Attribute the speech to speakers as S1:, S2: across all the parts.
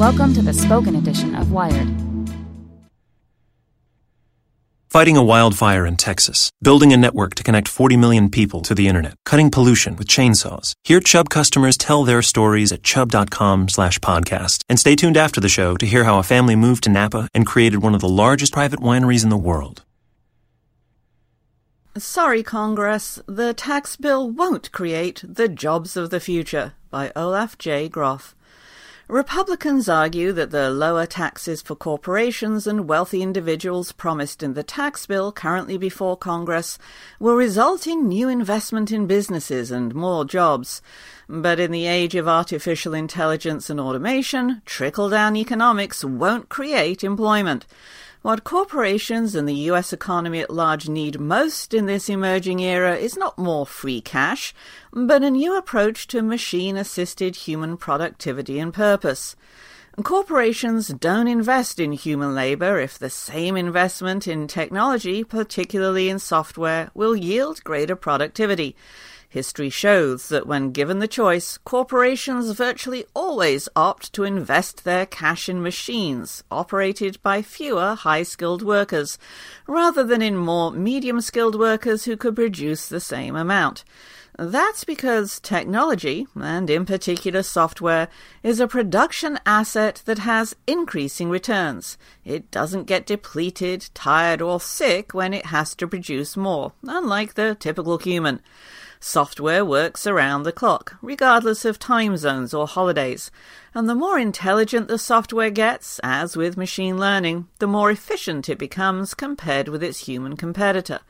S1: Welcome to the spoken edition of Wired.
S2: Fighting a wildfire in Texas, building a network to connect 40 million people to the internet, cutting pollution with chainsaws. Hear Chubb customers tell their stories at chubb.com slash podcast. And stay tuned after the show to hear how a family moved to Napa and created one of the largest private wineries in the world.
S3: Sorry, Congress, the tax bill won't create the jobs of the future by Olaf J. Groth. Republicans argue that the lower taxes for corporations and wealthy individuals promised in the tax bill currently before Congress will result in new investment in businesses and more jobs. But in the age of artificial intelligence and automation, trickle down economics won't create employment. What corporations and the US economy at large need most in this emerging era is not more free cash, but a new approach to machine assisted human productivity and purpose. Corporations don't invest in human labor if the same investment in technology, particularly in software, will yield greater productivity. History shows that when given the choice, corporations virtually always opt to invest their cash in machines operated by fewer high skilled workers, rather than in more medium skilled workers who could produce the same amount. That's because technology, and in particular software, is a production asset that has increasing returns. It doesn't get depleted, tired, or sick when it has to produce more, unlike the typical human. Software works around the clock, regardless of time zones or holidays. And the more intelligent the software gets, as with machine learning, the more efficient it becomes compared with its human competitor.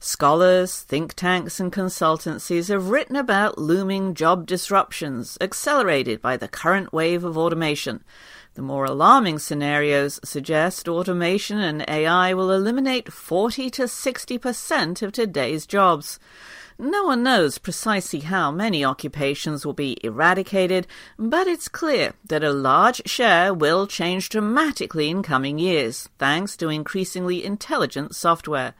S3: Scholars, think tanks, and consultancies have written about looming job disruptions accelerated by the current wave of automation. The more alarming scenarios suggest automation and AI will eliminate 40 to 60% of today's jobs. No one knows precisely how many occupations will be eradicated, but it's clear that a large share will change dramatically in coming years, thanks to increasingly intelligent software.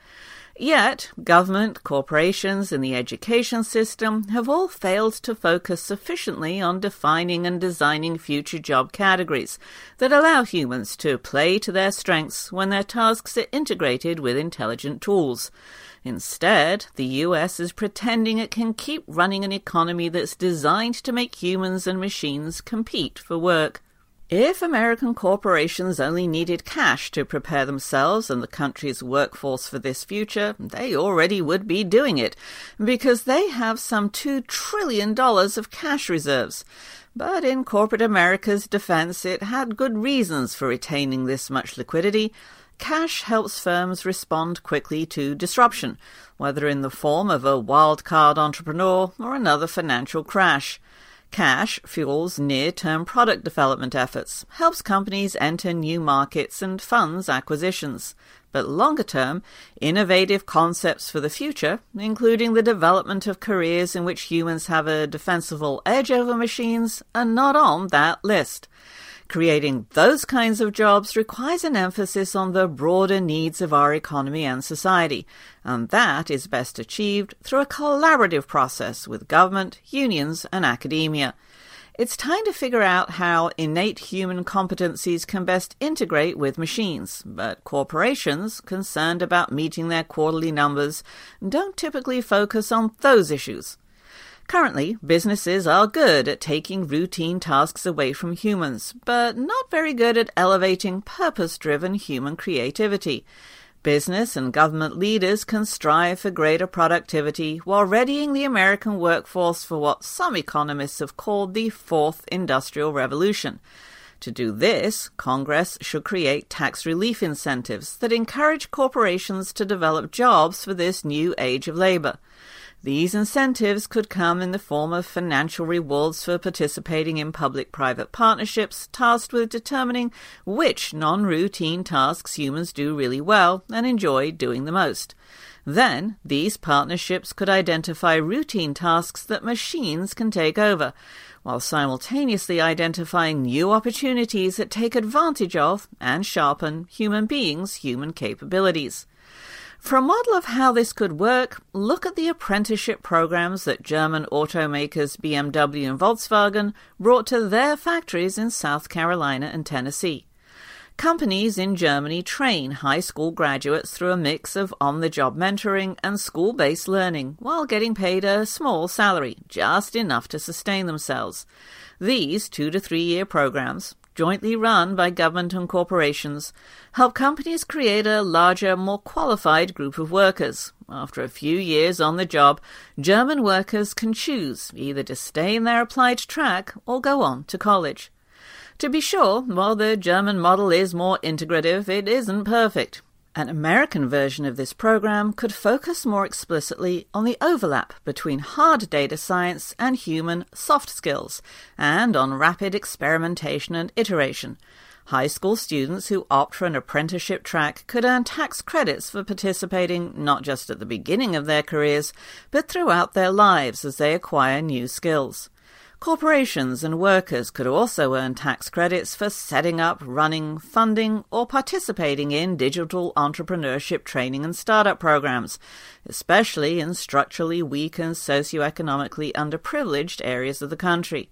S3: Yet, government, corporations, and the education system have all failed to focus sufficiently on defining and designing future job categories that allow humans to play to their strengths when their tasks are integrated with intelligent tools. Instead, the US is pretending it can keep running an economy that's designed to make humans and machines compete for work. If American corporations only needed cash to prepare themselves and the country's workforce for this future, they already would be doing it, because they have some $2 trillion of cash reserves. But in corporate America's defense, it had good reasons for retaining this much liquidity. Cash helps firms respond quickly to disruption, whether in the form of a wildcard entrepreneur or another financial crash. Cash fuels near term product development efforts, helps companies enter new markets, and funds acquisitions. But longer term, innovative concepts for the future, including the development of careers in which humans have a defensible edge over machines, are not on that list. Creating those kinds of jobs requires an emphasis on the broader needs of our economy and society, and that is best achieved through a collaborative process with government, unions, and academia. It's time to figure out how innate human competencies can best integrate with machines, but corporations, concerned about meeting their quarterly numbers, don't typically focus on those issues. Currently, businesses are good at taking routine tasks away from humans, but not very good at elevating purpose driven human creativity. Business and government leaders can strive for greater productivity while readying the American workforce for what some economists have called the Fourth Industrial Revolution. To do this, Congress should create tax relief incentives that encourage corporations to develop jobs for this new age of labor. These incentives could come in the form of financial rewards for participating in public private partnerships tasked with determining which non routine tasks humans do really well and enjoy doing the most. Then, these partnerships could identify routine tasks that machines can take over, while simultaneously identifying new opportunities that take advantage of and sharpen human beings' human capabilities. For a model of how this could work, look at the apprenticeship programs that German automakers BMW and Volkswagen brought to their factories in South Carolina and Tennessee. Companies in Germany train high school graduates through a mix of on the job mentoring and school based learning while getting paid a small salary, just enough to sustain themselves. These two to three year programs jointly run by government and corporations, help companies create a larger, more qualified group of workers. After a few years on the job, German workers can choose either to stay in their applied track or go on to college. To be sure, while the German model is more integrative, it isn't perfect. An American version of this program could focus more explicitly on the overlap between hard data science and human soft skills, and on rapid experimentation and iteration. High school students who opt for an apprenticeship track could earn tax credits for participating not just at the beginning of their careers, but throughout their lives as they acquire new skills. Corporations and workers could also earn tax credits for setting up, running, funding, or participating in digital entrepreneurship training and startup programs, especially in structurally weak and socioeconomically underprivileged areas of the country.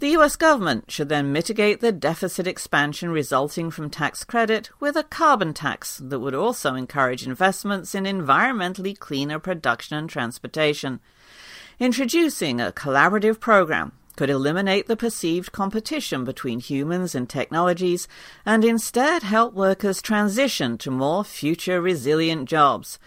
S3: The US government should then mitigate the deficit expansion resulting from tax credit with a carbon tax that would also encourage investments in environmentally cleaner production and transportation. Introducing a collaborative program could eliminate the perceived competition between humans and technologies and instead help workers transition to more future resilient jobs.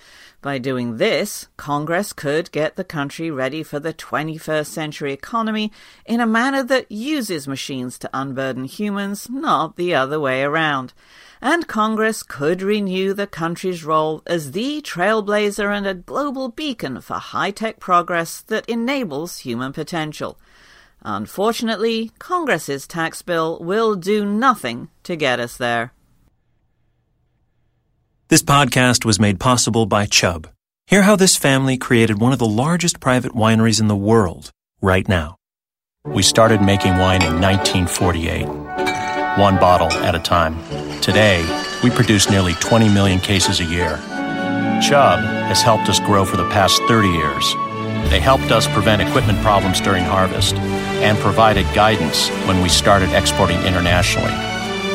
S3: By doing this, Congress could get the country ready for the 21st century economy in a manner that uses machines to unburden humans, not the other way around. And Congress could renew the country's role as the trailblazer and a global beacon for high tech progress that enables human potential. Unfortunately, Congress's tax bill will do nothing to get us there.
S2: This podcast was made possible by Chubb. Hear how this family created one of the largest private wineries in the world right now. We started making wine in 1948, one bottle at a time. Today, we produce nearly 20 million cases a year. Chubb has helped us grow for the past 30 years they helped us prevent equipment problems during harvest and provided guidance when we started exporting internationally.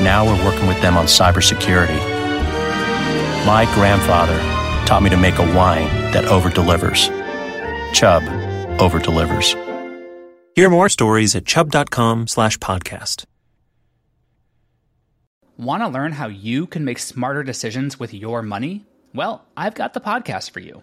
S2: Now we're working with them on cybersecurity. My grandfather taught me to make a wine that over-delivers. Chubb over-delivers. Hear more stories at chubb.com slash podcast.
S4: Want to learn how you can make smarter decisions with your money? Well, I've got the podcast for you.